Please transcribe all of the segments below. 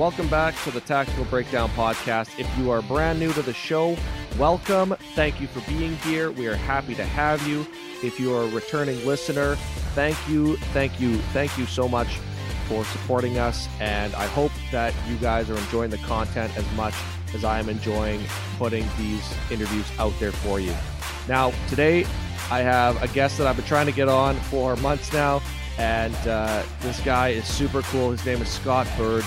Welcome back to the Tactical Breakdown Podcast. If you are brand new to the show, welcome. Thank you for being here. We are happy to have you. If you are a returning listener, thank you, thank you, thank you so much for supporting us. And I hope that you guys are enjoying the content as much as I am enjoying putting these interviews out there for you. Now, today I have a guest that I've been trying to get on for months now, and uh, this guy is super cool. His name is Scott Burge.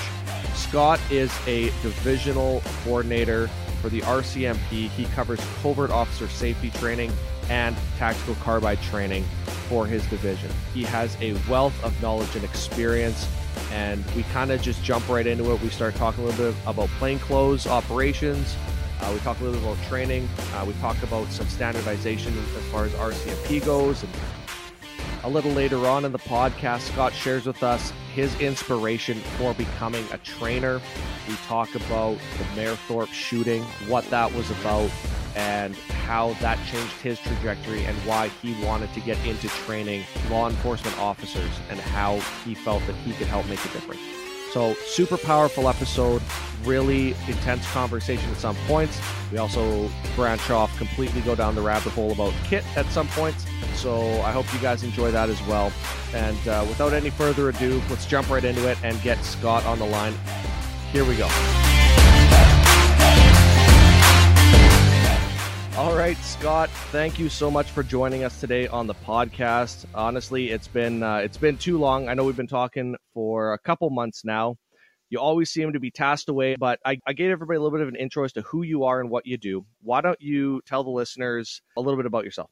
Scott is a divisional coordinator for the RCMP. He covers covert officer safety training and tactical carbine training for his division. He has a wealth of knowledge and experience, and we kind of just jump right into it. We start talking a little bit about plainclothes operations. Uh, we talk a little bit about training. Uh, we talk about some standardization as far as RCMP goes. And a little later on in the podcast, Scott shares with us his inspiration for becoming a trainer. We talk about the Mayerthorpe shooting, what that was about, and how that changed his trajectory and why he wanted to get into training law enforcement officers and how he felt that he could help make a difference. So, super powerful episode, really intense conversation at some points. We also branch off, completely go down the rabbit hole about kit at some points. So, I hope you guys enjoy that as well. And uh, without any further ado, let's jump right into it and get Scott on the line. Here we go. All right, Scott. Thank you so much for joining us today on the podcast. Honestly, it's been uh, it's been too long. I know we've been talking for a couple months now. You always seem to be tasked away, but I, I gave everybody a little bit of an intro as to who you are and what you do. Why don't you tell the listeners a little bit about yourself?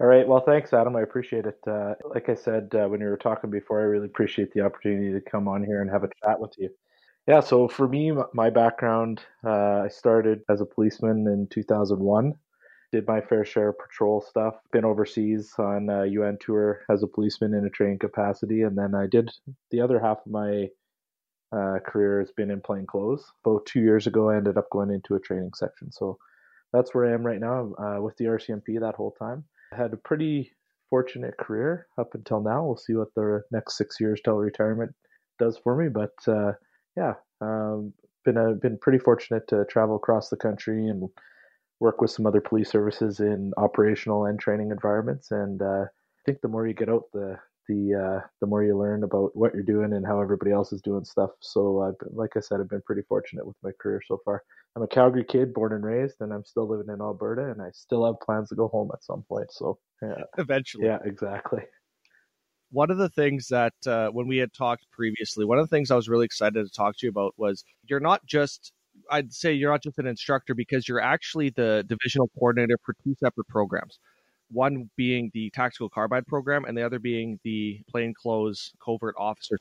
All right. Well, thanks, Adam. I appreciate it. Uh, like I said uh, when you were talking before, I really appreciate the opportunity to come on here and have a chat with you. Yeah. So for me, my background, uh, I started as a policeman in 2001 did my fair share of patrol stuff. Been overseas on a UN tour as a policeman in a training capacity, and then I did the other half of my uh, career has been in plain clothes. About two years ago, I ended up going into a training section. So that's where I am right now uh, with the RCMP that whole time. I had a pretty fortunate career up until now. We'll see what the next six years till retirement does for me, but uh, yeah, um, been a, been pretty fortunate to travel across the country and work with some other police services in operational and training environments. And uh, I think the more you get out, the the uh, the more you learn about what you're doing and how everybody else is doing stuff. So I've been, like I said, I've been pretty fortunate with my career so far. I'm a Calgary kid, born and raised, and I'm still living in Alberta, and I still have plans to go home at some point. So yeah, eventually, yeah, exactly. One of the things that uh, when we had talked previously, one of the things I was really excited to talk to you about was you're not just I'd say you're not just an instructor because you're actually the divisional coordinator for two separate programs. One being the tactical carbine program, and the other being the plainclothes covert officer.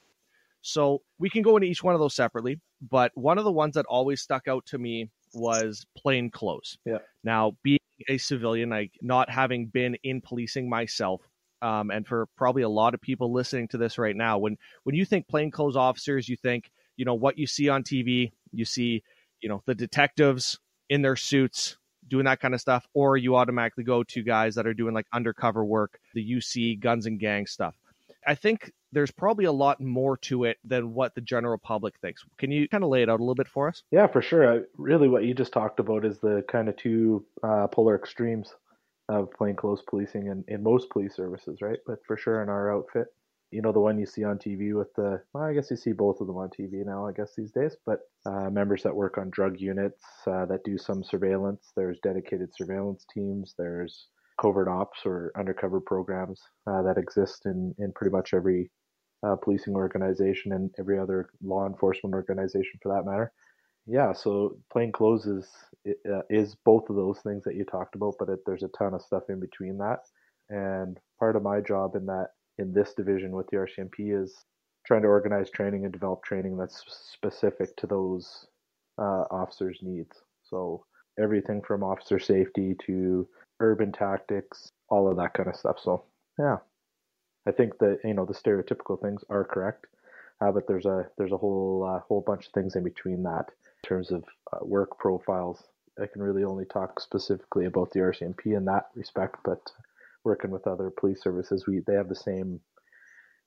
So we can go into each one of those separately, but one of the ones that always stuck out to me was plainclothes. Yeah. Now, being a civilian, like not having been in policing myself, um, and for probably a lot of people listening to this right now, when when you think plainclothes officers, you think you know what you see on TV. You see you know the detectives in their suits doing that kind of stuff, or you automatically go to guys that are doing like undercover work, the UC guns and gang stuff. I think there's probably a lot more to it than what the general public thinks. Can you kind of lay it out a little bit for us? Yeah, for sure. really, what you just talked about is the kind of two uh, polar extremes of plainclothes policing in, in most police services, right? But for sure in our outfit, you know the one you see on TV with the well, I guess you see both of them on TV now I guess these days but uh, members that work on drug units uh, that do some surveillance. There's dedicated surveillance teams. There's covert ops or undercover programs uh, that exist in in pretty much every uh, policing organization and every other law enforcement organization for that matter. Yeah so plain clothes is uh, is both of those things that you talked about but it, there's a ton of stuff in between that. And part of my job in that in this division with the RCMP is trying to organize training and develop training that's specific to those uh, officers' needs. So everything from officer safety to urban tactics, all of that kind of stuff. So yeah, I think that you know the stereotypical things are correct, uh, but there's a there's a whole uh, whole bunch of things in between that in terms of uh, work profiles. I can really only talk specifically about the RCMP in that respect, but working with other police services, we they have the same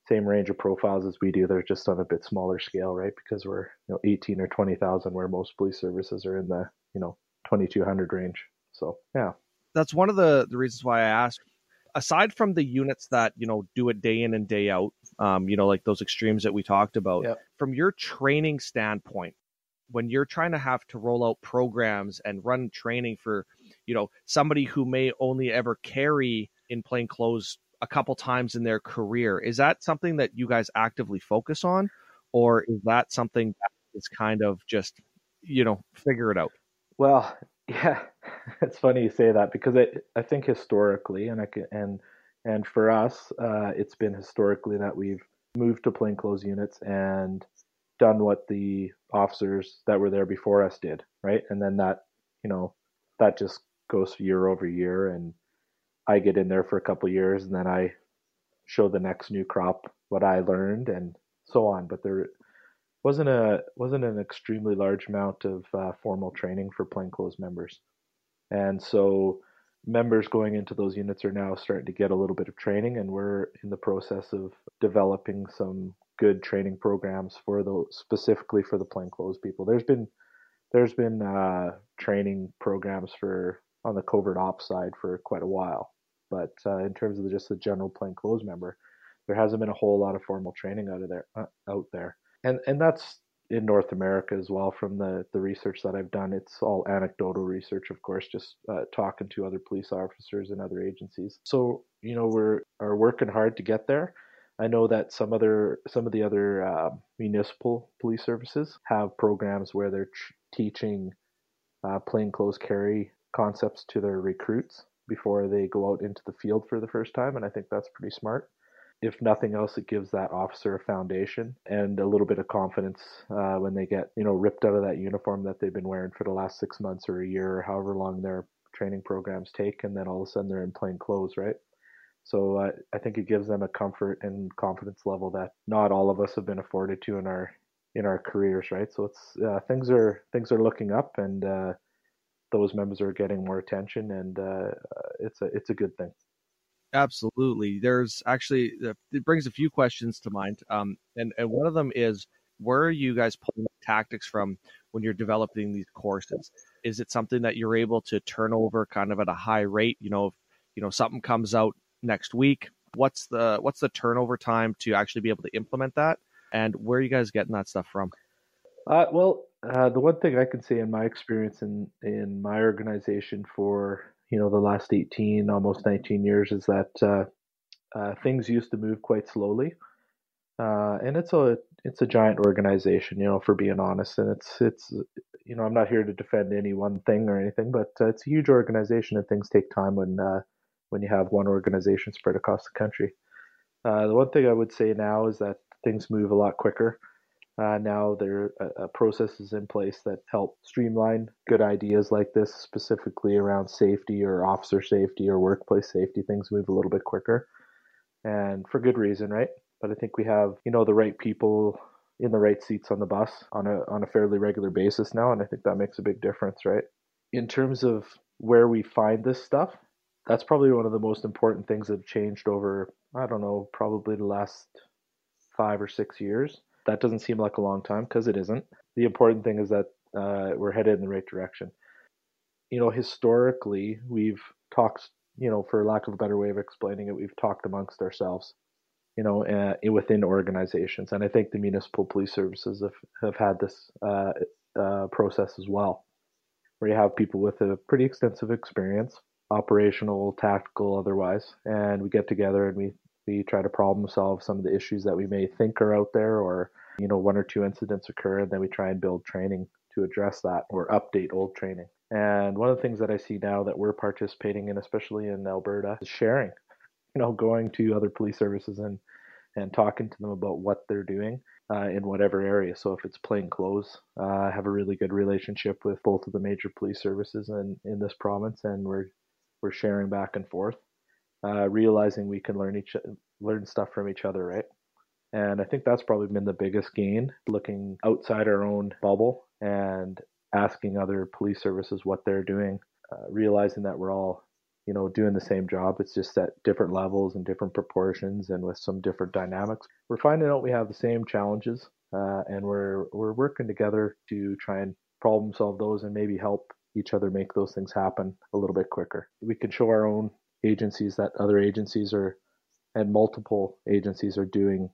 same range of profiles as we do. They're just on a bit smaller scale, right? Because we're you know 18 or 20,000, where most police services are in the you know 2,200 range. So yeah, that's one of the the reasons why I asked. Aside from the units that you know do it day in and day out, um, you know, like those extremes that we talked about, yep. from your training standpoint, when you're trying to have to roll out programs and run training for, you know, somebody who may only ever carry in plain clothes a couple times in their career, is that something that you guys actively focus on, or is that something that is kind of just, you know, figure it out? Well, yeah, it's funny you say that because I I think historically, and I can, and and for us, uh, it's been historically that we've moved to plainclothes units and done what the officers that were there before us did, right? And then that, you know, that just goes year over year, and I get in there for a couple years, and then I show the next new crop what I learned, and so on. But there wasn't a wasn't an extremely large amount of uh, formal training for plainclothes members, and so members going into those units are now starting to get a little bit of training, and we're in the process of developing some good training programs for those specifically for the plainclothes people. There's been there's been uh, training programs for on the covert ops side for quite a while, but uh, in terms of the, just the general plainclothes member, there hasn't been a whole lot of formal training out of there uh, out there, and and that's in North America as well. From the the research that I've done, it's all anecdotal research, of course, just uh, talking to other police officers and other agencies. So you know we're are working hard to get there I know that some other some of the other uh, municipal police services have programs where they're ch- teaching uh, plainclothes carry concepts to their recruits before they go out into the field for the first time, and I think that's pretty smart. If nothing else, it gives that officer a foundation and a little bit of confidence uh, when they get you know ripped out of that uniform that they've been wearing for the last six months or a year or however long their training programs take, and then all of a sudden they're in plain clothes, right? So uh, I think it gives them a comfort and confidence level that not all of us have been afforded to in our in our careers, right? So it's uh, things are things are looking up, and uh, those members are getting more attention, and uh, it's a it's a good thing. Absolutely. There's actually it brings a few questions to mind, um, and and one of them is where are you guys pulling tactics from when you're developing these courses? Is it something that you're able to turn over kind of at a high rate? You know, if you know something comes out next week? What's the what's the turnover time to actually be able to implement that? And where are you guys getting that stuff from? Uh, well, uh, the one thing I can say in my experience in in my organization for you know the last 18 almost 19 years is that uh, uh, things used to move quite slowly uh, and it's a it's a giant organization you know for being honest and it's it's you know i'm not here to defend any one thing or anything but uh, it's a huge organization and things take time when uh, when you have one organization spread across the country. The one thing I would say now is that things move a lot quicker. Uh, now there are uh, processes in place that help streamline good ideas like this, specifically around safety or officer safety or workplace safety. Things move a little bit quicker, and for good reason, right? But I think we have you know the right people in the right seats on the bus on a on a fairly regular basis now, and I think that makes a big difference, right? In terms of where we find this stuff, that's probably one of the most important things that have changed over I don't know probably the last five or six years. That doesn't seem like a long time because it isn't. The important thing is that uh, we're headed in the right direction. You know, historically, we've talked. You know, for lack of a better way of explaining it, we've talked amongst ourselves. You know, uh, within organizations, and I think the municipal police services have have had this uh, uh process as well, where you have people with a pretty extensive experience operational, tactical, otherwise, and we get together and we we try to problem solve some of the issues that we may think are out there, or you know, one or two incidents occur, and then we try and build training to address that or update old training. And one of the things that I see now that we're participating in, especially in Alberta, is sharing. You know, going to other police services and and talking to them about what they're doing uh, in whatever area. So if it's plain clothes, uh, I have a really good relationship with both of the major police services in, in this province, and we're we're sharing back and forth, uh, realizing we can learn each learn stuff from each other, right? And I think that's probably been the biggest gain, looking outside our own bubble and asking other police services what they're doing, uh, realizing that we're all, you know, doing the same job. It's just at different levels and different proportions and with some different dynamics. We're finding out we have the same challenges, uh, and we're we're working together to try and problem solve those and maybe help each other make those things happen a little bit quicker. We can show our own agencies that other agencies are and multiple agencies are doing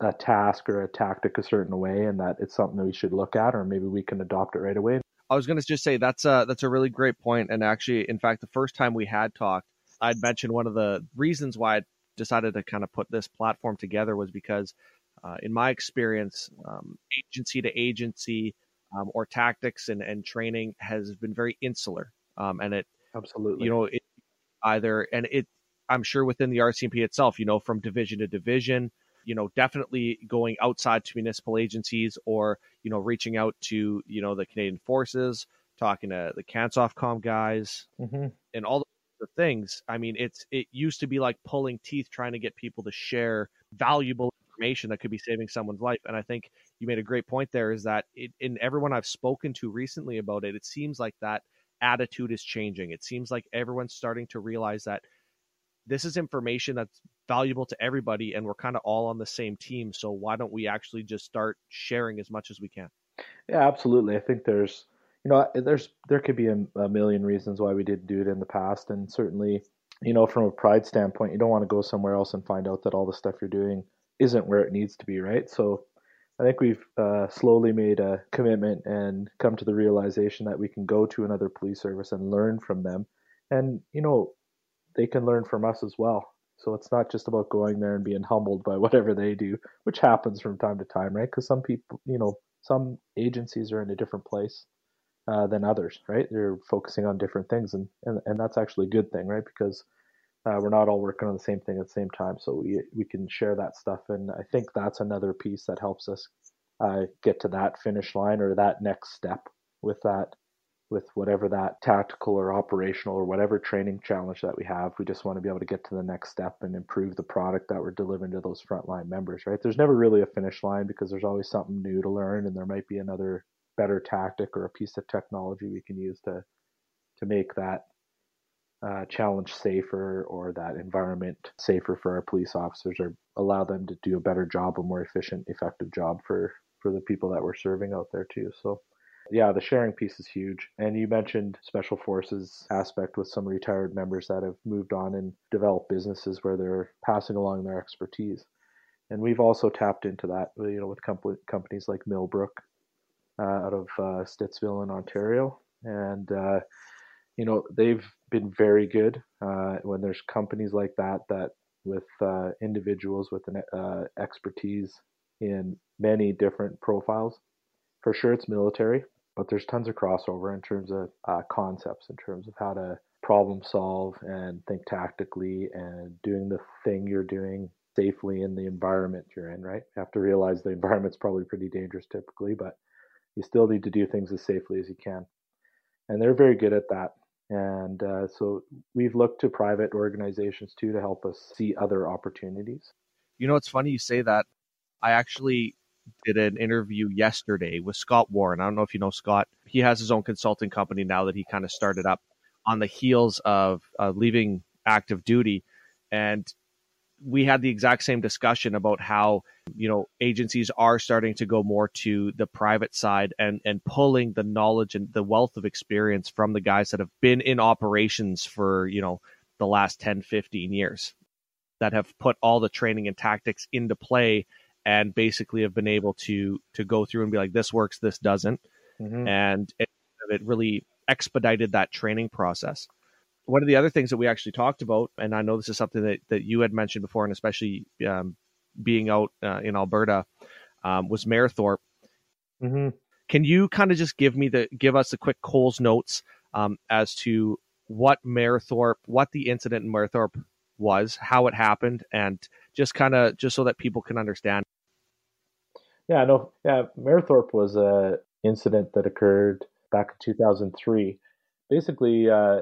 a task or a tactic a certain way and that it's something that we should look at or maybe we can adopt it right away I was going to just say that's a that's a really great. And actually, in fact, the first time we had talked, I'd mentioned one of the reasons why I decided to kind of put this platform together was because, uh, in my experience, um, agency to agency um, or tactics and, and training has been very insular, um, and it absolutely, you know, it either and it. I'm sure within the RCMP itself, you know, from division to division, you know, definitely going outside to municipal agencies or, you know, reaching out to, you know, the Canadian Forces, talking to the CANSOFCOM guys mm-hmm. and all the things. I mean, it's it used to be like pulling teeth trying to get people to share valuable information that could be saving someone's life. And I think you made a great point there is that it, in everyone I've spoken to recently about it, it seems like that attitude is changing. It seems like everyone's starting to realize that this is information that's valuable to everybody and we're kind of all on the same team so why don't we actually just start sharing as much as we can? Yeah absolutely. I think there's you know eh, there's there could be a, a million reasons why we didn't do it in the past and certainly you know from a pride standpoint you don't want to go somewhere else and find out that all the stuff you're doing isn't where it needs to be right? So I think we've uh, slowly made a commitment and come to the realization that we can go to another police service and learn from them. And, you know, they can learn from us as well. So it's not just about going there and being humbled by whatever they do, which happens from time to time, right? Because some people, you know, some agencies are in a different place uh, than others, right? They're focusing on different things, and and, and that's actually a good thing, right? Because uh, we're not all working on the same thing at the same time, so we we can share that stuff, and I think that's another piece that helps us uh, get to that finish line or that next step with that with whatever that tactical or operational or whatever training challenge that we have. We just want to be able to get to the next step and improve the product that we're delivering to those frontline members, right? There's never really a finish line because there's always something new to learn and there might be another better tactic or a piece of technology we can use to to make that uh, challenge safer or that environment safer for our police officers or allow them to do a better job, a more efficient, effective job for for the people that we're serving out there too. So yeah, the sharing piece is huge. And you mentioned special forces aspect with some retired members that have moved on and developed businesses where they're passing along their expertise. And we've also tapped into that, you know, with comp- companies like Millbrook uh, out of uh, Stittsville in Ontario, and uh, you know they've been very good uh, when there's companies like that that with uh, individuals with an uh, expertise in many different profiles. For sure, it's military, but there's tons of crossover in terms of uh, concepts, in terms of how to problem solve and think tactically and doing the thing you're doing safely in the environment you're in, right? You have to realize the environment's probably pretty dangerous typically, but you still need to do things as safely as you can. And they're very good at that. And uh, so we've looked to private organizations too to help us see other opportunities. You know, it's funny you say that. I actually did an interview yesterday with Scott Warren. I don't know if you know Scott. He has his own consulting company now that he kind of started up on the heels of uh, leaving active duty. And we had the exact same discussion about how you know agencies are starting to go more to the private side and and pulling the knowledge and the wealth of experience from the guys that have been in operations for you know the last 10 15 years that have put all the training and tactics into play and basically have been able to to go through and be like this works this doesn't mm-hmm. and it, it really expedited that training process one of the other things that we actually talked about and i know this is something that, that you had mentioned before and especially um, being out uh, in alberta um, was Mayerthorpe mm-hmm. can you kind of just give me the give us a quick coles notes um, as to what Mayerthorpe what the incident in Mayerthorpe was how it happened and just kind of just so that people can understand yeah, no, yeah, Mayerthorpe was a incident that occurred back in 2003. Basically, uh,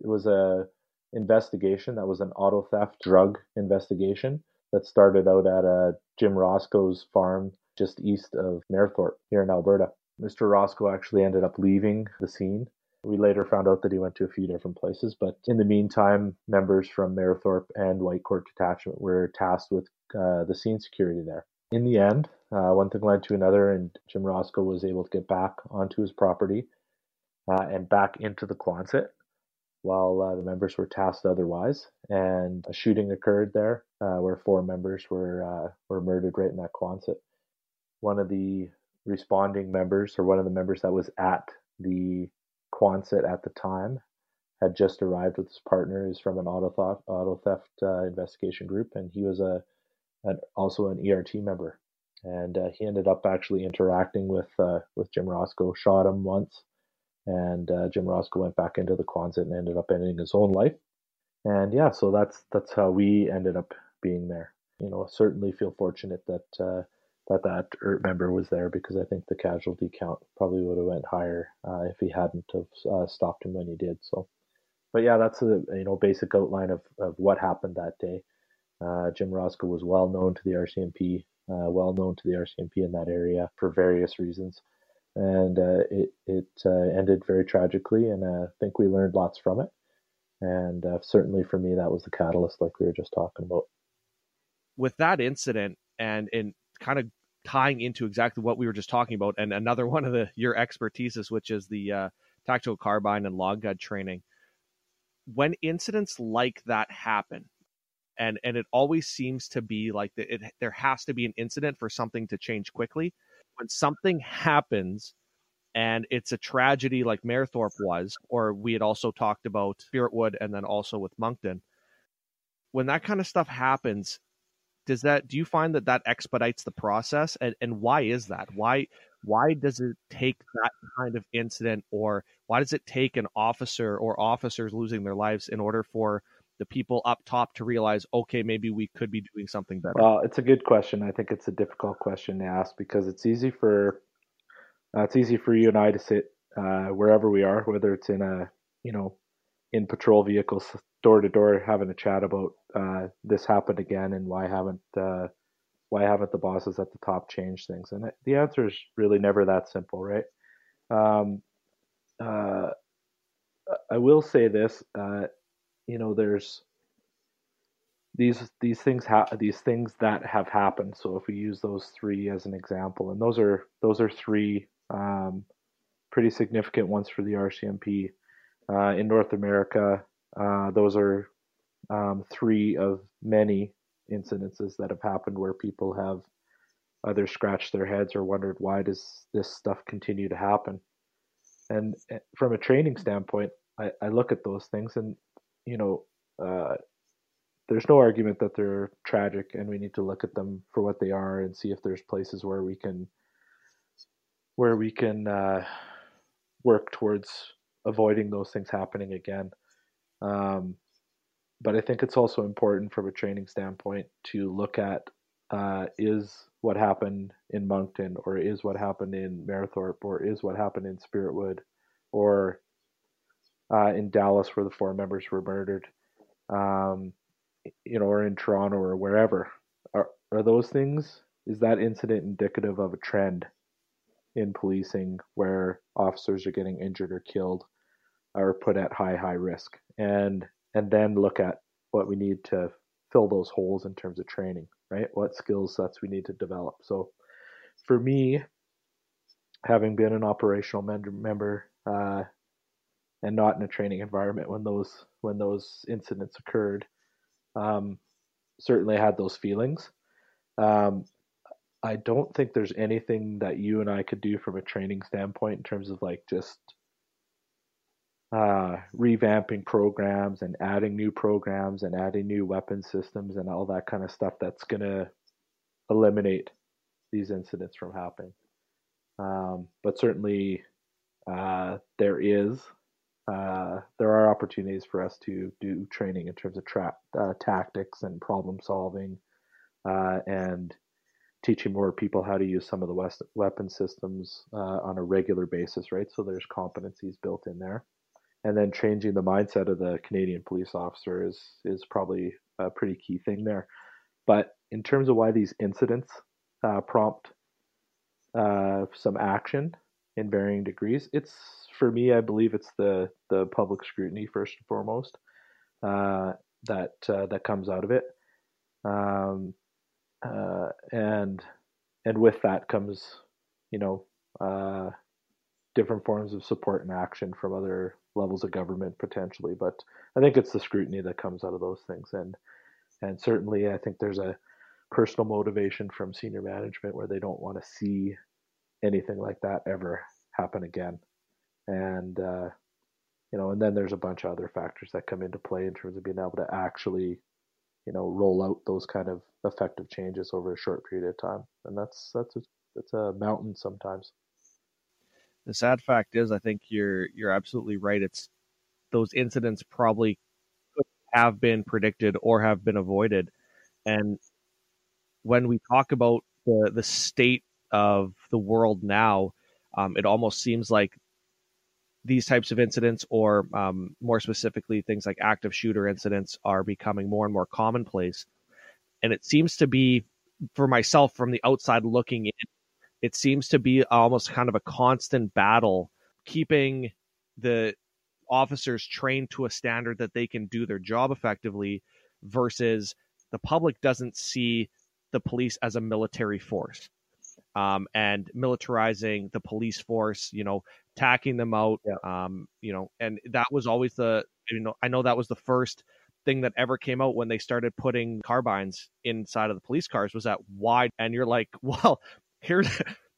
it was a investigation that was an auto theft drug investigation that started out at a Jim Roszko's farm just east of Mayerthorpe here in Alberta. Mr. Roszko actually ended up leaving the scene We later found out that he went to a few different places, but in the meantime, members from Mayerthorpe and Whitecourt Detachment were tasked with uh, the scene security there. In the end, uh, one thing led to another, and Jim Roszko was able to get back onto his property uh, and back into the Quonset while uh, the members were tasked otherwise. And a shooting occurred there uh, where four members were uh, were murdered right in that Quonset. One of the responding members, or one of the members that was at the Quonset at the time, had just arrived with his partner. He's from an auto theft, auto theft uh, investigation group, and he was a an, also an ERT member. And uh, he ended up actually interacting with uh, with Jim Roszko, shot him once, and uh, Jim Roszko went back into the Quonset and ended up ending his own life. And yeah, so that's that's how we ended up being there. You know, certainly feel fortunate that uh, that that ERT member was there because I think the casualty count probably would have went higher uh, if he hadn't have uh, stopped him when he did. So, but yeah, that's a you know basic outline of, of what happened that day. Uh, Jim Roszko was well known to the RCMP, uh, well known to the RCMP in that area for various reasons, and uh, it it uh, ended very tragically. And I think we learned lots from it. And certainly for me, that was the catalyst, like we were just talking about. With that incident, and in kind of tying into exactly what we were just talking about, and another one of the your expertises, which is the uh, tactical carbine and long gun training. When incidents like that happen, and and it always seems to be like the, it, there has to be an incident for something to change quickly. When something happens, and it's a tragedy like Mayerthorpe was, or we had also talked about Spiritwood, and then also with Moncton. When that kind of stuff happens, does that do you find that that expedites the process and, and why is that why why does it take that kind of incident or why does it take an officer or officers losing their lives in order for the people up top to realize okay maybe we could be doing something better well it's a good question i think it's a difficult question to ask because it's easy for uh, it's easy for you and i to sit uh, wherever we are whether it's in a you know in patrol vehicles door to door having a chat about uh, this happened again and why haven't uh, why haven't the bosses at the top changed things? And the answer is really never that simple, right? Um, uh, I will say this, uh, you know, there's these these things ha- these things that have happened. So if we use those three as an example, and those are those are three um, pretty significant ones for the RCMP uh, in North America. Uh, those are um, three of many incidences that have happened where people have either scratched their heads or wondered why does this stuff continue to happen. And eh, from a training standpoint, I, I look at those things and you know uh, there's no argument that they're tragic and we need to look at them for what they are and see if there's places where we can where we can uh, work towards avoiding those things happening again. Um, but I think it's also important from a training standpoint to look at uh, is what happened in Moncton, or is what happened in Mayerthorpe, or is what happened in Spiritwood, or uh, in Dallas where the four members were murdered, um, you know, or in Toronto or wherever. Are are those things? Is that incident indicative of a trend in policing where officers are getting injured or killed, or put at high high risk? And and then look at what we need to fill those holes in terms of training, right? What skill sets we need to develop. So for me, having been an operational member uh, and not in a training environment when those when those incidents occurred, um, certainly had those feelings. Um, I don't think there's anything that you and I could do from a training standpoint in terms of like just uh, revamping programs and adding new programs and adding new weapon systems and all that kind of stuff that's going to eliminate these incidents from happening. Um, but certainly, uh, there is uh, there are opportunities for us to do training in terms of tra- uh, tactics and problem solving, uh, and teaching more people how to use some of the West weapon systems uh, on a regular basis. Right, so there's competencies built in there and then changing the mindset of the Canadian police officer is is probably a pretty key thing there. But in terms of why these incidents uh, prompt uh, some action, in varying degrees. It's for me, I believe it's the the public scrutiny first and foremost uh, that uh, that comes out of it, um, uh, and and with that comes, you know, uh, different forms of support and action from other levels of government potentially. But I think it's the scrutiny that comes out of those things, and and certainly I think there's a personal motivation from senior management where they don't want to see anything like that ever happen again. And uh, you know, and then there's a bunch of other factors that come into play in terms of being able to actually, you know, roll out those kind of effective changes over a short period of time. And that's that's a, that's a mountain sometimes. The sad fact is, I think you're you're absolutely right. It's those incidents probably could have been predicted or have been avoided, and when we talk about the the state of the world now, um, it almost seems like these types of incidents, or um, more specifically, things like active shooter incidents, are becoming more and more commonplace. And it seems to be, for myself, from the outside looking in, it seems to be almost kind of a constant battle keeping the officers trained to a standard that they can do their job effectively versus the public doesn't see the police as a military force um, and militarizing the police force, you know, tacking them out, yeah. um, you know, and that was always the, you know, I know that was the first thing that ever came out when they started putting carbines inside of the police cars was that why? And you're like, well, here's,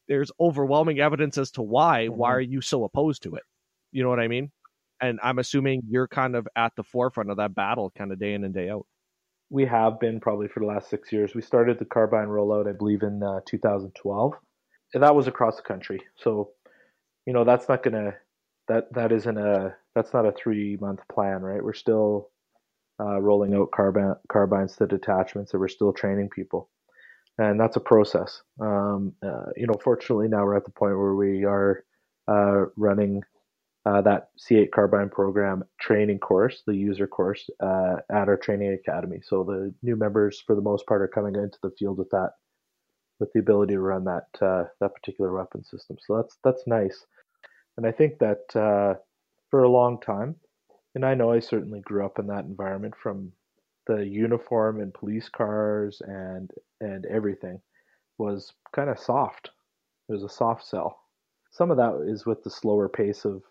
there's overwhelming evidence as to why. Mm-hmm. Why are you so opposed to it? You know what I mean? And I'm assuming you're kind of at the forefront of that battle kind of day in and day out we have been probably for the last six years. We started the carbine rollout, I believe, in uh, 2012, and that was across the country. So, you know, that's not gonna that that isn't a that's not a three month plan, right? We're still uh, rolling out carbine carbines to detachments, and we're still training people, and that's a process. Um, uh, you know, fortunately now we're at the point where we are uh, running uh, that C8 Carbine program training course, the user course, uh, at our training academy. So the new members, for the most part, are coming into the field with that, with the ability to run that uh, that particular weapon system. So that's that's nice, and I think that uh, for a long time, and I know I certainly grew up in that environment from the uniform and police cars and and everything was kind of soft. It was a soft sell. Some of that is with the slower pace of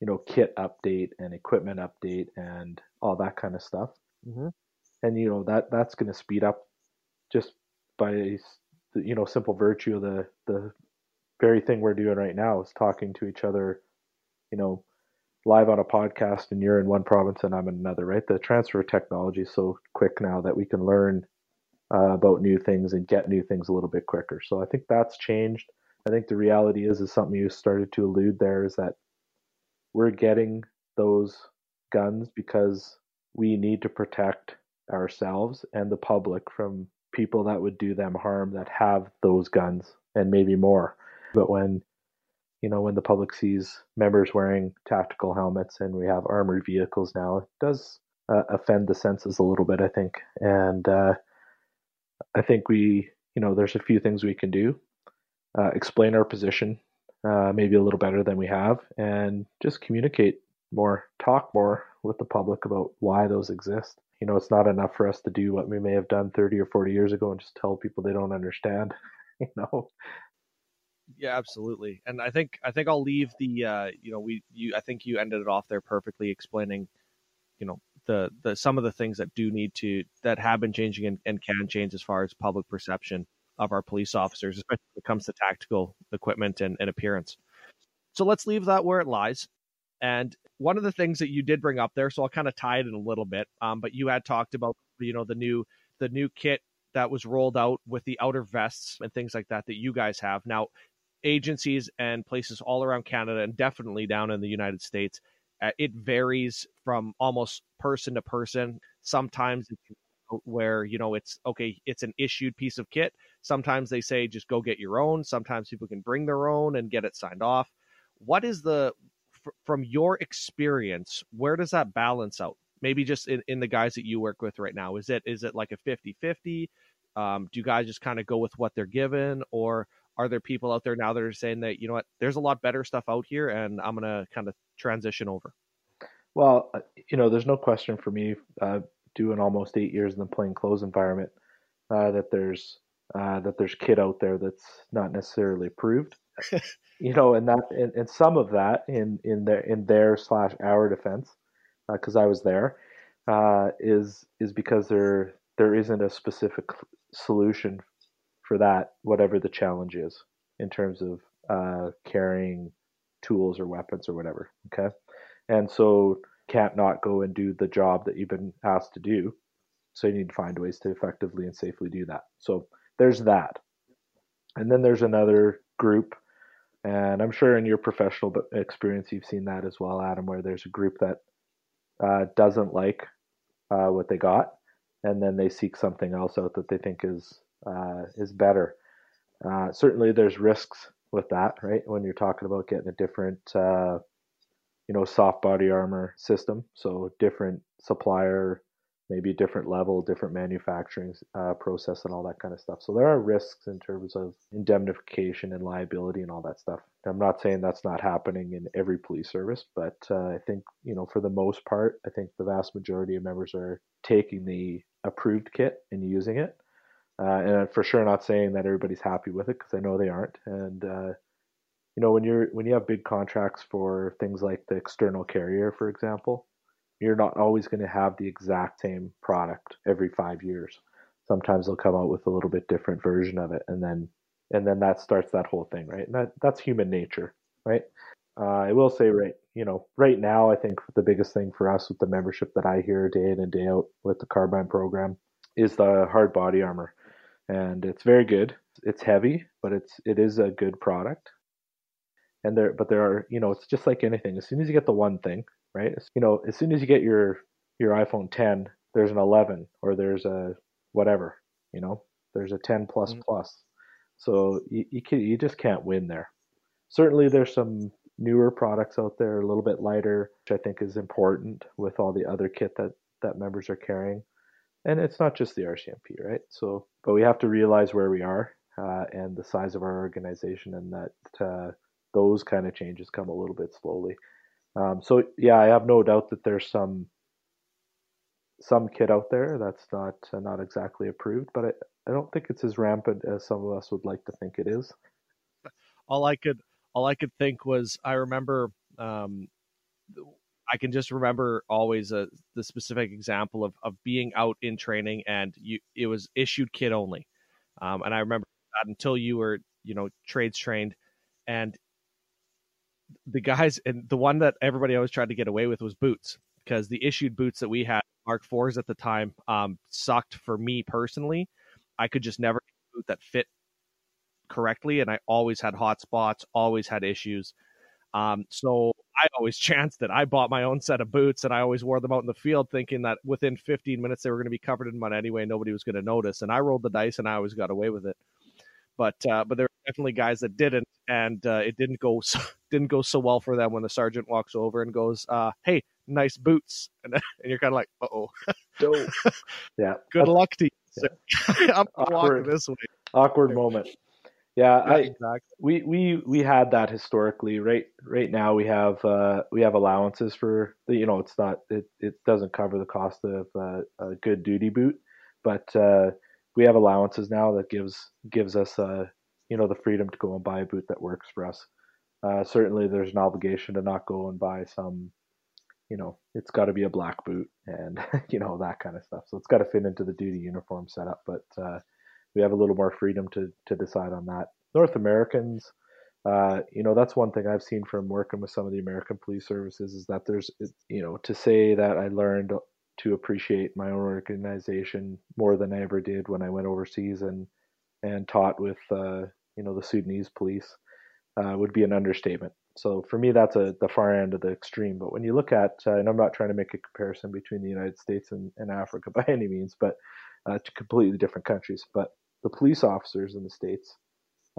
you know, kit update and equipment update and all that kind of stuff. Mm-hmm. And you know that that's going to speed up just by you know simple virtue of the the very thing we're doing right now is talking to each other, you know, live on a podcast and you're in one province and I'm in another, right? The transfer of technology is so quick now that we can learn uh, about new things and get new things a little bit quicker. So I think that's changed. I think the reality is is something you started to allude there is that we're getting those guns because we need to protect ourselves and the public from people that would do them harm that have those guns and maybe more. But when you know when the public sees members wearing tactical helmets and we have armored vehicles now, it does uh, offend the senses a little bit, I think. And uh, I think we, you know, there's a few things we can do. Uh, explain our position uh, maybe a little better than we have, and just communicate more, talk more with the public about why those exist. You know, it's not enough for us to do what we may have done 30 or 40 years ago and just tell people they don't understand, you know. Yeah, absolutely. And I think I think I'll leave the uh, you know, we you I think you ended it off there perfectly explaining, you know, the the some of the things that do need to that have been changing and, and can change as far as public perception of our police officers, especially when it comes to tactical equipment and, and appearance. So let's leave that where it lies. And one of the things that you did bring up there, so I'll kind of tie it in a little bit. Um, but you had talked about you know the new the new kit that was rolled out with the outer vests and things like that that you guys have now. Agencies and places all around Canada and definitely down in the United States, uh, it varies from almost person to person. Sometimes where you know it's okay, it's an issued piece of kit. Sometimes they say just go get your own. Sometimes people can bring their own and get it signed off. What is the from your experience, where does that balance out? Maybe just in, in the guys that you work with right now. Is it is it like a 50-50? Um, do you guys just kind of go with what they're given or are there people out there now that are saying that you know what there's a lot better stuff out here and i'm gonna kind of transition over well uh, you know there's no question for me uh, doing almost eight years in the plain clothes environment uh, that there's uh, that there's kit out there that's not necessarily approved you know and that and, and, some of that in in their in their slash our defense because uh, i was there uh, is is because there there isn't a specific solution for that, whatever the challenge is in terms of uh, carrying tools or weapons or whatever. Okay, and so can't not go and do the job that you've been asked to do. So you need to find ways to effectively and safely do that. So there's that, and then there's another group, and I'm sure in your professional experience you've seen that as well, Adam, where there's a group that uh, doesn't like uh, what they got, and then they seek something else out that they think is uh, is better. Uh, certainly, there's risks with that, right? When you're talking about getting a different, uh, you know, soft body armor system, so different supplier, maybe different level, different manufacturing uh, process, and all that kind of stuff. So there are risks in terms of indemnification and liability and all that stuff. I'm not saying that's not happening in every police service, but uh, I think you know, for the most part, I think the vast majority of members are taking the approved kit and using it. Uh, and I'm for sure not saying that everybody's happy with it because I know they aren't. And uh, you know, when you're when you have big contracts for things like the external carrier, for example, you're not always going to have the exact same product every five years. Sometimes they'll come out with a little bit different version of it, and then and then that starts that whole thing, right? And that that's human nature, right? Uh, I will say, right, you know, right now, I think the biggest thing for us with the membership that I hear day in and day out with the carbine program is the hard body armor and it's very good. It's heavy, but it's it is a good product. And there, but there are you know it's just like anything. As soon as you get the one thing, right? You know, as soon as you get your your iPhone 10, there's an 11 or there's a whatever. You know, there's a 10 plus mm-hmm. plus. So you you, can, you just can't win there. Certainly, there's some newer products out there, a little bit lighter, which I think is important with all the other kit that that members are carrying and it's not just the RCMP, right? So, but we have to realize where we are uh, and the size of our organization, and that uh, those kind of changes come a little bit slowly. Um, so, yeah, I have no doubt that there's some some kit out there that's not uh, not exactly approved, but I, I don't think it's as rampant as some of us would like to think it is. All I could all I could think was I remember um, I can just remember always a, uh, the specific example of, of being out in training and you it was issued kit only, um, and I remember that until you were you know trades trained, and the guys and the one that everybody always tried to get away with was boots because the issued boots that we had Mark Fours at the time um, sucked for me personally. I could just never boot that fit correctly, and I always had hot spots, always had issues. Um, so I always chanced it. I bought my own set of boots and I always wore them out in the field thinking that within 15 minutes they were going to be covered in mud anyway. Nobody was going to notice. And I rolled the dice and I always got away with it. But, uh, but there definitely guys that didn't. And uh, it didn't go, so, didn't go so well for them when the sergeant walks over and goes, uh, Hey, nice boots. And, and you're kind of like, uh oh. yeah. Good luck to you. Yeah. I'm walking this way. Awkward moment. Yeah, I exactly. we we we had that historically. Right right now we have uh, we have allowances for the you know it's not it, it doesn't cover the cost of uh, a good duty boot, but uh, we have allowances now that gives gives us uh, you know the freedom to go and buy a boot that works for us. Uh, certainly, there's an obligation to not go and buy some you know it's got to be a black boot and you know that kind of stuff. So it's got to fit into the duty uniform setup, but uh, we have a little more freedom to to decide on that. North Americans, uh, you know, that's one thing I've seen from working with some of the American police services is that there's, you know, to say that I learned to appreciate my own organization more than I ever did when I went overseas and and taught with, uh, you know, the Sudanese police uh, would be an understatement. So for me, that's a the far end of the extreme. But when you look at, uh, and I'm not trying to make a comparison between the United States and, and Africa by any means, but uh, to completely different countries. But the police officers in the states,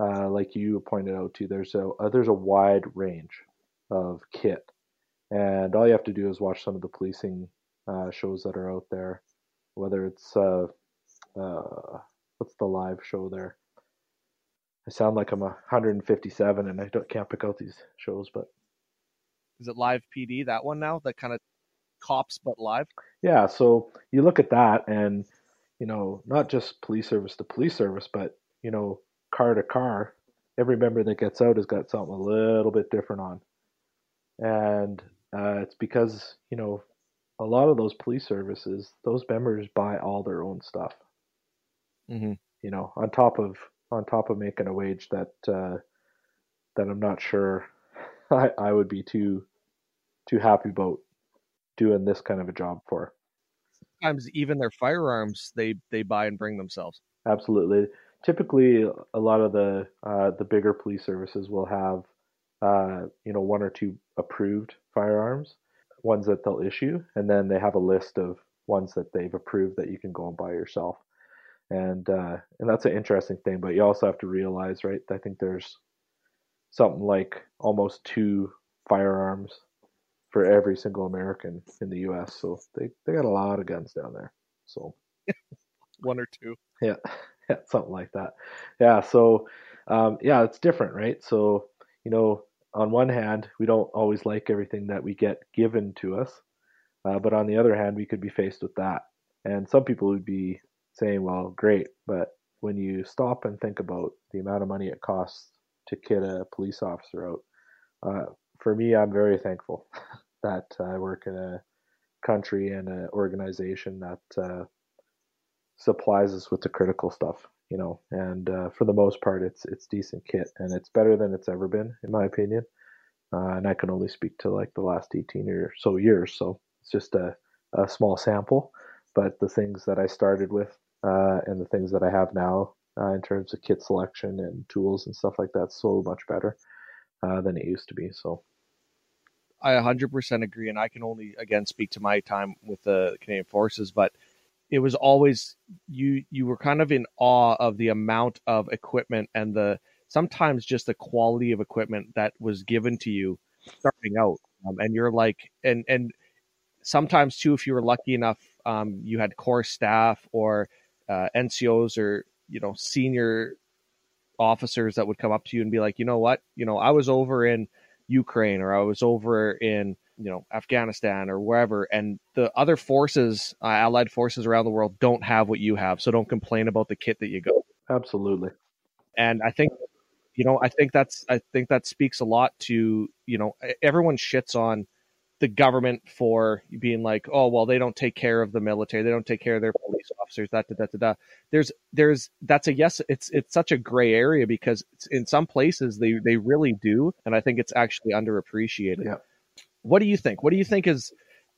uh, like you pointed out too, there's a uh, there's a wide range of kit, and all you have to do is watch some of the policing uh, shows that are out there, whether it's what's the live show there. I sound like I'm 157 and I don't, can't pick out these shows, but is it live PD that one now? That kind of cops but live. Yeah, so you look at that, and you know, not just police service to police service, but you know, car to car. Every member that gets out has got something a little bit different on, and uh, it's because you know a lot of those police services, those members buy all their own stuff. Mm-hmm. You know, on top of on top of making a wage that uh, that I'm not sure I, I would be too too happy about doing this kind of a job for. Sometimes even their firearms they they buy and bring themselves. Absolutely. Typically, a lot of the uh, the bigger police services will have uh, you know one or two approved firearms, ones that they'll issue, and then they have a list of ones that they've approved that you can go and buy yourself. And uh, and that's an interesting thing. But you also have to realize, right? I think there's something like almost two firearms for every single American in the U.S. So they they got a lot of guns down there. So one or two. Yeah, yeah, something like that. Yeah. So um, yeah, it's different, right? So you know, on one hand, we don't always like everything that we get given to us, uh, but on the other hand, we could be faced with that, and some people would be saying, "Well, great," but when you stop and think about the amount of money it costs to kit a police officer out, uh, for me, I'm very thankful that I work in a country and an organization that uh, supplies us with the critical stuff, you know. And uh, for the most part, it's it's decent kit, and it's better than it's ever been, in my opinion. Uh, and I can only speak to like the last 18 or so years, so it's just a, a small sample. But the things that I started with uh, and the things that I have now uh, in terms of kit selection and tools and stuff like that, so much better uh, than it used to be. So I 100% agree, and I can only again speak to my time with the Canadian Forces, but it was always you you were kind of in awe of the amount of equipment and the sometimes just the quality of equipment that was given to you starting out, um, and you're like, and and sometimes too, if you were lucky enough, um, you had core staff or uh, NCOs or you know senior officers that would come up to you and be like, you know what, you know, I was over in Ukraine or I was over in you know Afghanistan or wherever, and the other forces, uh, allied forces around the world, don't have what you have. So don't complain about the kit that you go. Absolutely. And I think, you know, I think that's I think that speaks a lot to you know everyone shits on the government for being like, oh well, they don't take care of the military, they don't take care of their police officers. That da, da, da, da. There's there's that's a yes. It's it's such a gray area because in some places they they really do, and I think it's actually underappreciated. Yeah. What do you think? What do you think is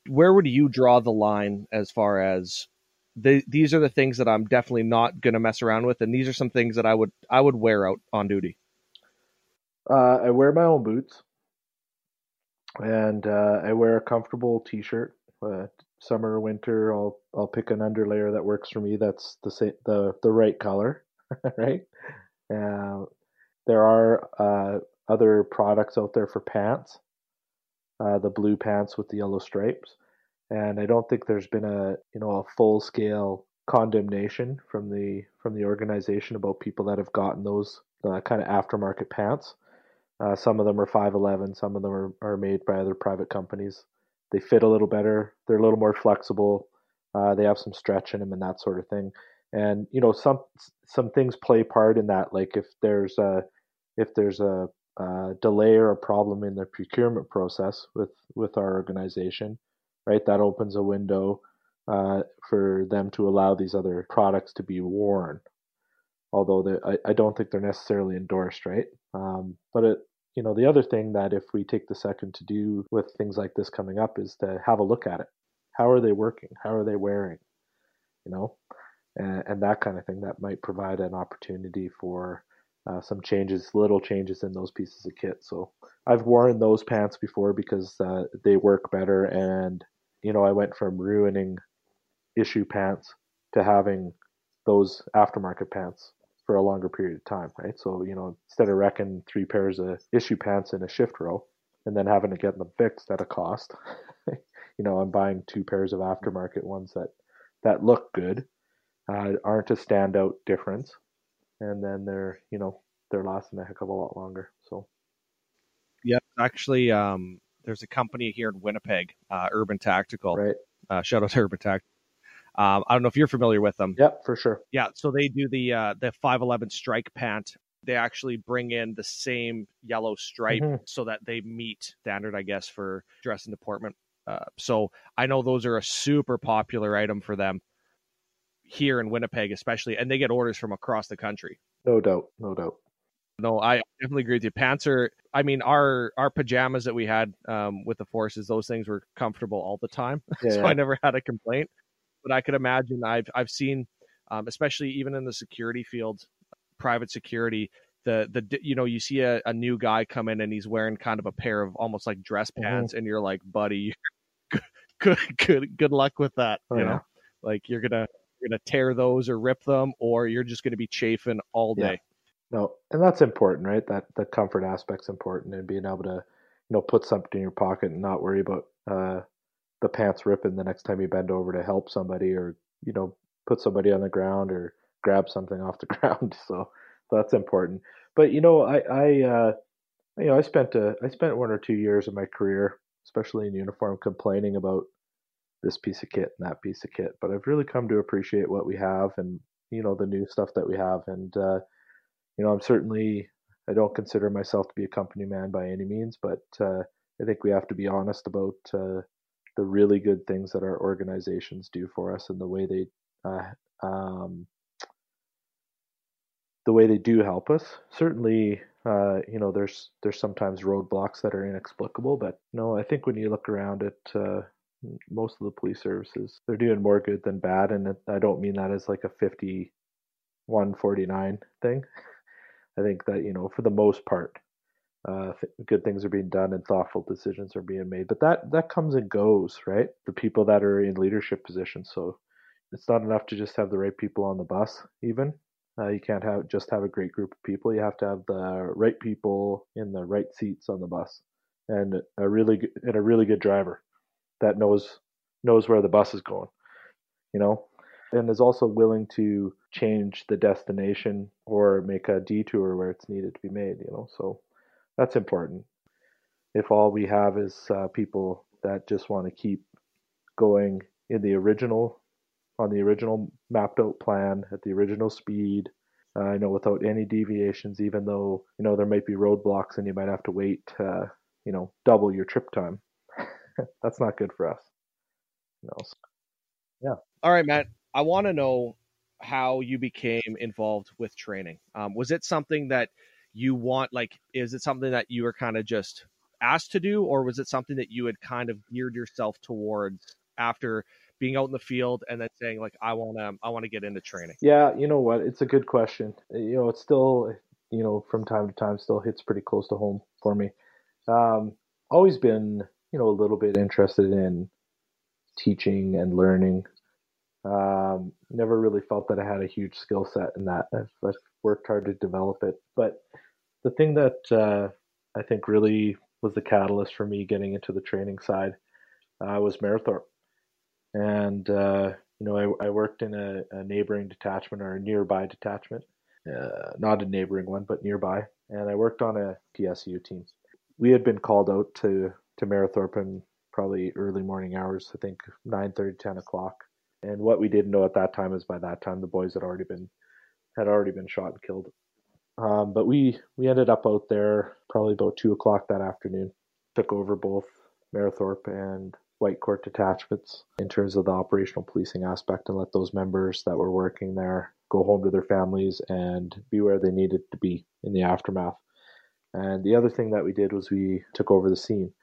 where would you draw the line as far as the, these are the things that I'm definitely not going to mess around with, and these are some things that I would I would wear out on duty. Uh, I wear my own boots and uh, I wear a comfortable T-shirt. Uh, summer, winter, I'll I'll pick an underlayer that works for me. That's the same, the the right color, right? Uh, there are uh, other products out there for pants, uh, the blue pants with the yellow stripes, and I don't think there's been a you know a full scale condemnation from the from the organization about people that have gotten those uh, kind of aftermarket pants. Uh, some of them are 511, some of them are, are made by other private companies. They fit a little better, they're a little more flexible, uh, they have some stretch in them and that sort of thing. And you know, some some things play part in that. Like if there's a if there's a, a delay or a problem in the procurement process with with our organization, right? That opens a window uh, for them to allow these other products to be worn. Although I, I don't think they're necessarily endorsed, right? Um, but it you know, the other thing that if we take the second to do with things like this coming up is to have a look at it. How are they working? How are they wearing? You know, and, and that kind of thing that might provide an opportunity for uh, some changes, little changes in those pieces of kit. So I've worn those pants before because uh, they work better, and you know, I went from ruining issue pants to having those aftermarket pants for a longer period of time, right? So, you know, instead of wrecking three pairs of issue pants in a shift row and then having to get them fixed at a cost, you know, I'm buying two pairs of aftermarket ones that that look good, uh, aren't a standout difference, and then they're, you know, they're lasting a heck of a lot longer. So, yeah, actually, um, there's a company here in Winnipeg, uh, Urban Tactical. Right. Uh, shout out to Urban Tactical. Um, I don't know if you're familiar with them. Yep, for sure. Yeah, so they do the uh, the 511 strike pant. They actually bring in the same yellow stripe Mhm. so that they meet standard, I guess, for dress and deportment. Uh, so I know those are a super popular item for them here in Winnipeg, especially, and they get orders from across the country. No doubt, no doubt. No, I definitely agree with you. Pants are. I mean, our our pajamas that we had um, with the forces, those things were comfortable all the time, Yeah, so yeah. I never had a complaint. But I could imagine I've I've seen, um, especially even in the security field, private security, the the you know you see a, a new guy come in and he's wearing kind of a pair of almost like dress pants, and you're like, buddy, good good good luck with that. Oh, you yeah. know, like you're gonna you're gonna tear those or rip them, or you're just gonna be chafing all Yeah. day. No, and that's important, right? That the comfort aspect's important, and being able to, you know, put something in your pocket and not worry about uh, the pants ripping the next time you bend over to help somebody, or you know, put somebody on the ground or grab something off the ground. So that's important. But you know, I, I, uh, you know, I spent a, I spent one or two years of my career, especially in uniform, complaining about this piece of kit and that piece of kit. But I've really come to appreciate what we have, and you know, the new stuff that we have, and uh, you know, I'm certainly I don't consider myself to be a company man by any means, but uh, I think we have to be honest about uh, the really good things that our organizations do for us and the way they uh, um, the way they do help us. Certainly, uh, you know, there's there's sometimes roadblocks that are inexplicable, but no, I think when you look around at uh, most of the police services, they're doing more good than bad, and I don't mean that as like a 50 149 thing. I think that you know, for the most part, uh, th- good things are being done and thoughtful decisions are being made. But that that comes and goes, right? The people that are in leadership positions. So it's not enough to just have the right people on the bus. Even uh, you can't have just have a great group of people. You have to have the right people in the right seats on the bus, and a really good, and a really good driver that knows knows where the bus is going. You know, and is also willing to change the destination or make a detour where it's needed to be made. You know, so that's important. If all we have is uh, people that just want to keep going in the original, on the original mapped out plan at the original speed, uh, you know, without any deviations, even though you know there might be roadblocks and you might have to wait, uh, you know, double your trip time. that's not good for us. Know, so, All right, Matt. I want to know how you became involved with training. Um, was it something that you want? Like, is it something that you were kind of just asked to do, or was it something that you had kind of geared yourself towards after being out in the field and then saying, like, I want to, I want to get into training? Yeah, you know what? It's a good question. You know, it's still, you know, from time to time, still hits pretty close to home for me. Um, always been, you know, a little bit interested in teaching and learning. Um, never really felt that I had a huge skill set in that. I've, I've worked hard to develop it. But the thing that uh, I think really was the catalyst for me getting into the training side uh, was Mayerthorpe. And, uh, you know, I, I worked in a, a neighboring detachment or a nearby detachment, uh, not a neighboring one, but nearby. And I worked on a PSU team. We had been called out to, to Mayerthorpe in probably early morning hours, I think 9 10 o'clock. And what we didn't know at that time is by that time the boys had already been had already been shot and killed. Um, but we we ended up out there probably about two o'clock that afternoon. Took over both Mayerthorpe and Whitecourt detachments in terms of the operational policing aspect and let those members that were working there go home to their families and be where they needed to be in the aftermath. And the other thing that we did was we took over the scene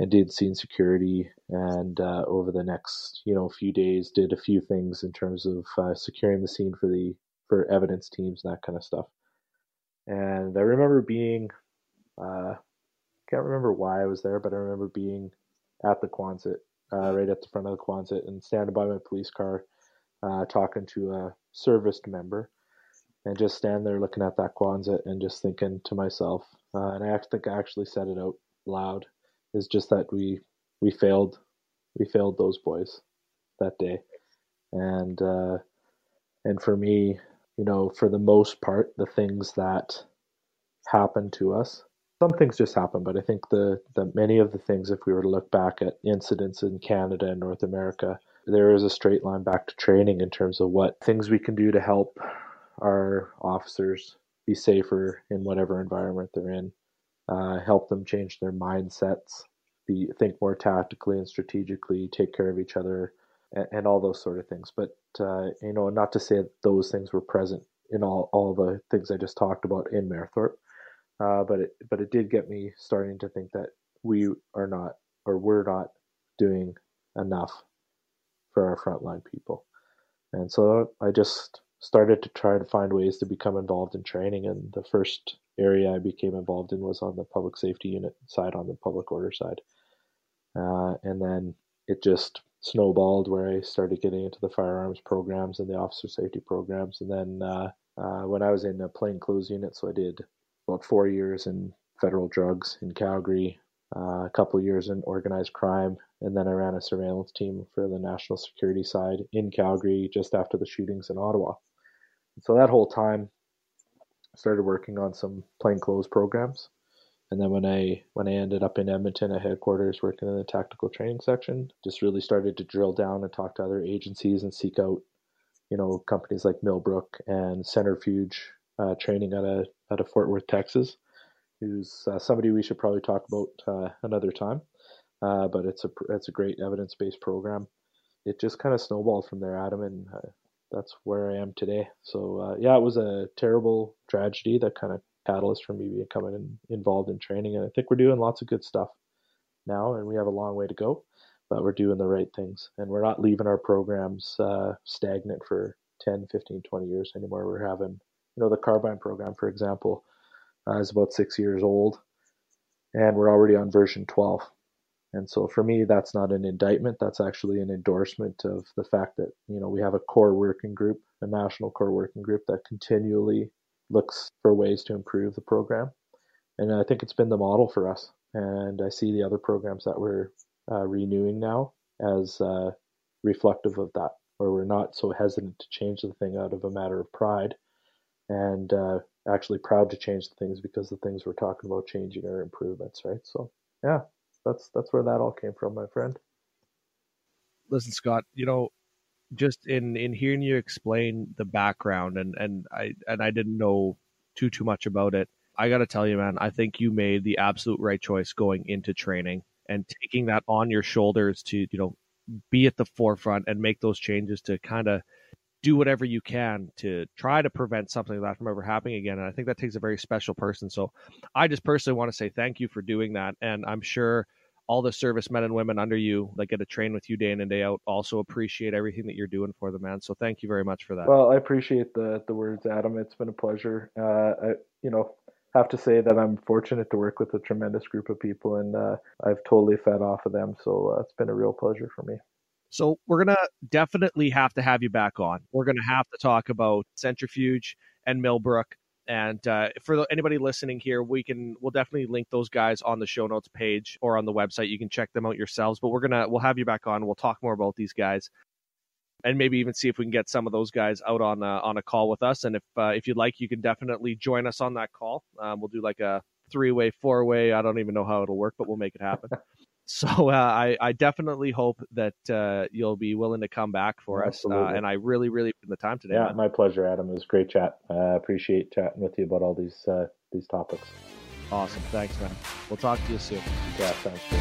and did scene security and uh, over the next you know few days did a few things in terms of uh, securing the scene for the for evidence teams and that kind of stuff. And i remember being uh can't remember why i was there but i remember being at the quonset uh, right at the front of the quonset and standing by my police car uh, talking to a serviced member and just stand there looking at that quonset and just thinking to myself uh, and i think i actually said it out loud is just that we we failed we failed those boys that day and uh and for me you know for the most part the things that happen to us. Some things just happen, but I think the, the many of the things, if we were to look back at incidents in Canada and North America, there is a straight line back to training in terms of what things we can do to help our officers be safer in whatever environment they're in, uh, help them change their mindsets, be think more tactically and strategically, take care of each other, and, and all those sort of things. But uh, you know, not to say that those things were present in all all the things I just talked about in Mayerthorpe, uh, but it but it did get me starting to think that we are not or we're not doing enough for our frontline people, and so I just started to try to find ways to become involved in training. And the first area I became involved in was on the public safety unit side, on the public order side. Uh, and then it just snowballed where I started getting into the firearms programs and the officer safety programs. And then uh, uh, when I was in a plainclothes unit, so I did about four years in federal drugs in Calgary, uh, a couple years in organized crime, and then I ran a surveillance team for the national security side in Calgary just after the shootings in Ottawa. So that whole time, started working on some plainclothes programs. And then when I when I ended up in Edmonton at headquarters working in the tactical training section, just really started to drill down and talk to other agencies and seek out, you know, companies like Millbrook and Centrifuge uh, training out of out of Fort Worth, Texas, who's uh, somebody we should probably talk about uh, another time. Uh, but it's a it's a great evidence based program. It just kind of snowballed from there, Adam, and uh, that's where I am today. So uh, yeah, it was a terrible tragedy that kind of catalyst for me becoming in, involved in training, and I think we're doing lots of good stuff now, and we have a long way to go, but we're doing the right things, and we're not leaving our programs uh, stagnant for 10, 15, 20 years anymore. We're having, you know, the carbine program, for example, uh, is about six years old, and we're already on version 12. And so for me, that's not an indictment. That's actually an endorsement of the fact that, you know, we have a core working group, a national core working group that continually looks for ways to improve the program. And I think it's been the model for us. And I see the other programs that we're uh, renewing now as uh, reflective of that, where we're not so hesitant to change the thing out of a matter of pride and uh, actually proud to change the things because the things we're talking about changing are improvements, right? So, yeah, that's that's where that all came from, my friend. Listen, Scott, you know, just in in hearing you explain the background and and I and I didn't know too too much about it. I got to tell you, man, I think you made the absolute right choice going into training and taking that on your shoulders to you know be at the forefront and make those changes to kind of do whatever you can to try to prevent something like that from ever happening again. And I think that takes a very special person. So I just personally want to say thank you for doing that. And I'm sure all the servicemen and women under you that get to train with you day in and day out also appreciate everything that you're doing for them, man. So thank you very much for that. Well, I appreciate the the words, Adam. It's been a pleasure. Uh, I, you know, have to say that I'm fortunate to work with a tremendous group of people, and uh, I've totally fed off of them. So uh, it's been a real pleasure for me. So we're gonna definitely have to have you back on. We're gonna have to talk about Centrifuge and Millbrook. And uh, for anybody listening here, we can we'll definitely link those guys on the show notes page or on the website. You can check them out yourselves. But we're gonna we'll have you back on. We'll talk more about these guys, and maybe even see if we can get some of those guys out on a, on a call with us. And if uh, if you'd like, you can definitely join us on that call. Um, we'll do like a three way, four way. I don't even know how it'll work, but we'll make it happen. So uh, I, I definitely hope that uh, you'll be willing to come back for Absolutely. us. Uh, and I really, really put the time today. Yeah, man. my pleasure, Adam. It was great chat. I appreciate chatting with you about all these uh, these topics. Awesome. Thanks, man. We'll talk to you soon. Yeah, sounds good.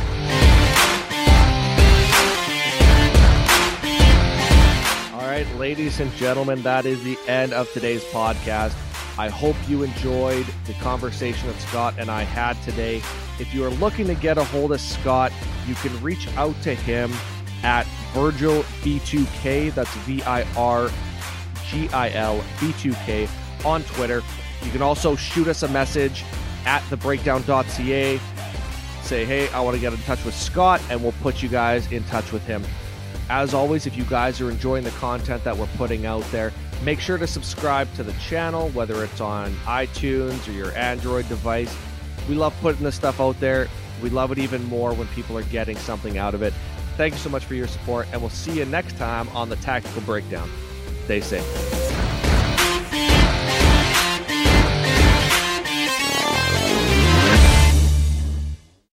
All right, ladies and gentlemen, that is the end of today's podcast. I hope you enjoyed the conversation that Scott and I had today. If you are looking to get a hold of Scott, you can reach out to him at Virgil B2K. That's V I R G I L B2K on Twitter. You can also shoot us a message at thebreakdown.ca. Say, hey, I want to get in touch with Scott, and we'll put you guys in touch with him. As always, if you guys are enjoying the content that we're putting out there, Make sure to subscribe to the channel, whether it's on iTunes or your Android device. We love putting this stuff out there. We love it even more when people are getting something out of it. Thank you so much for your support, and we'll see you next time on the Tactical Breakdown. Stay safe.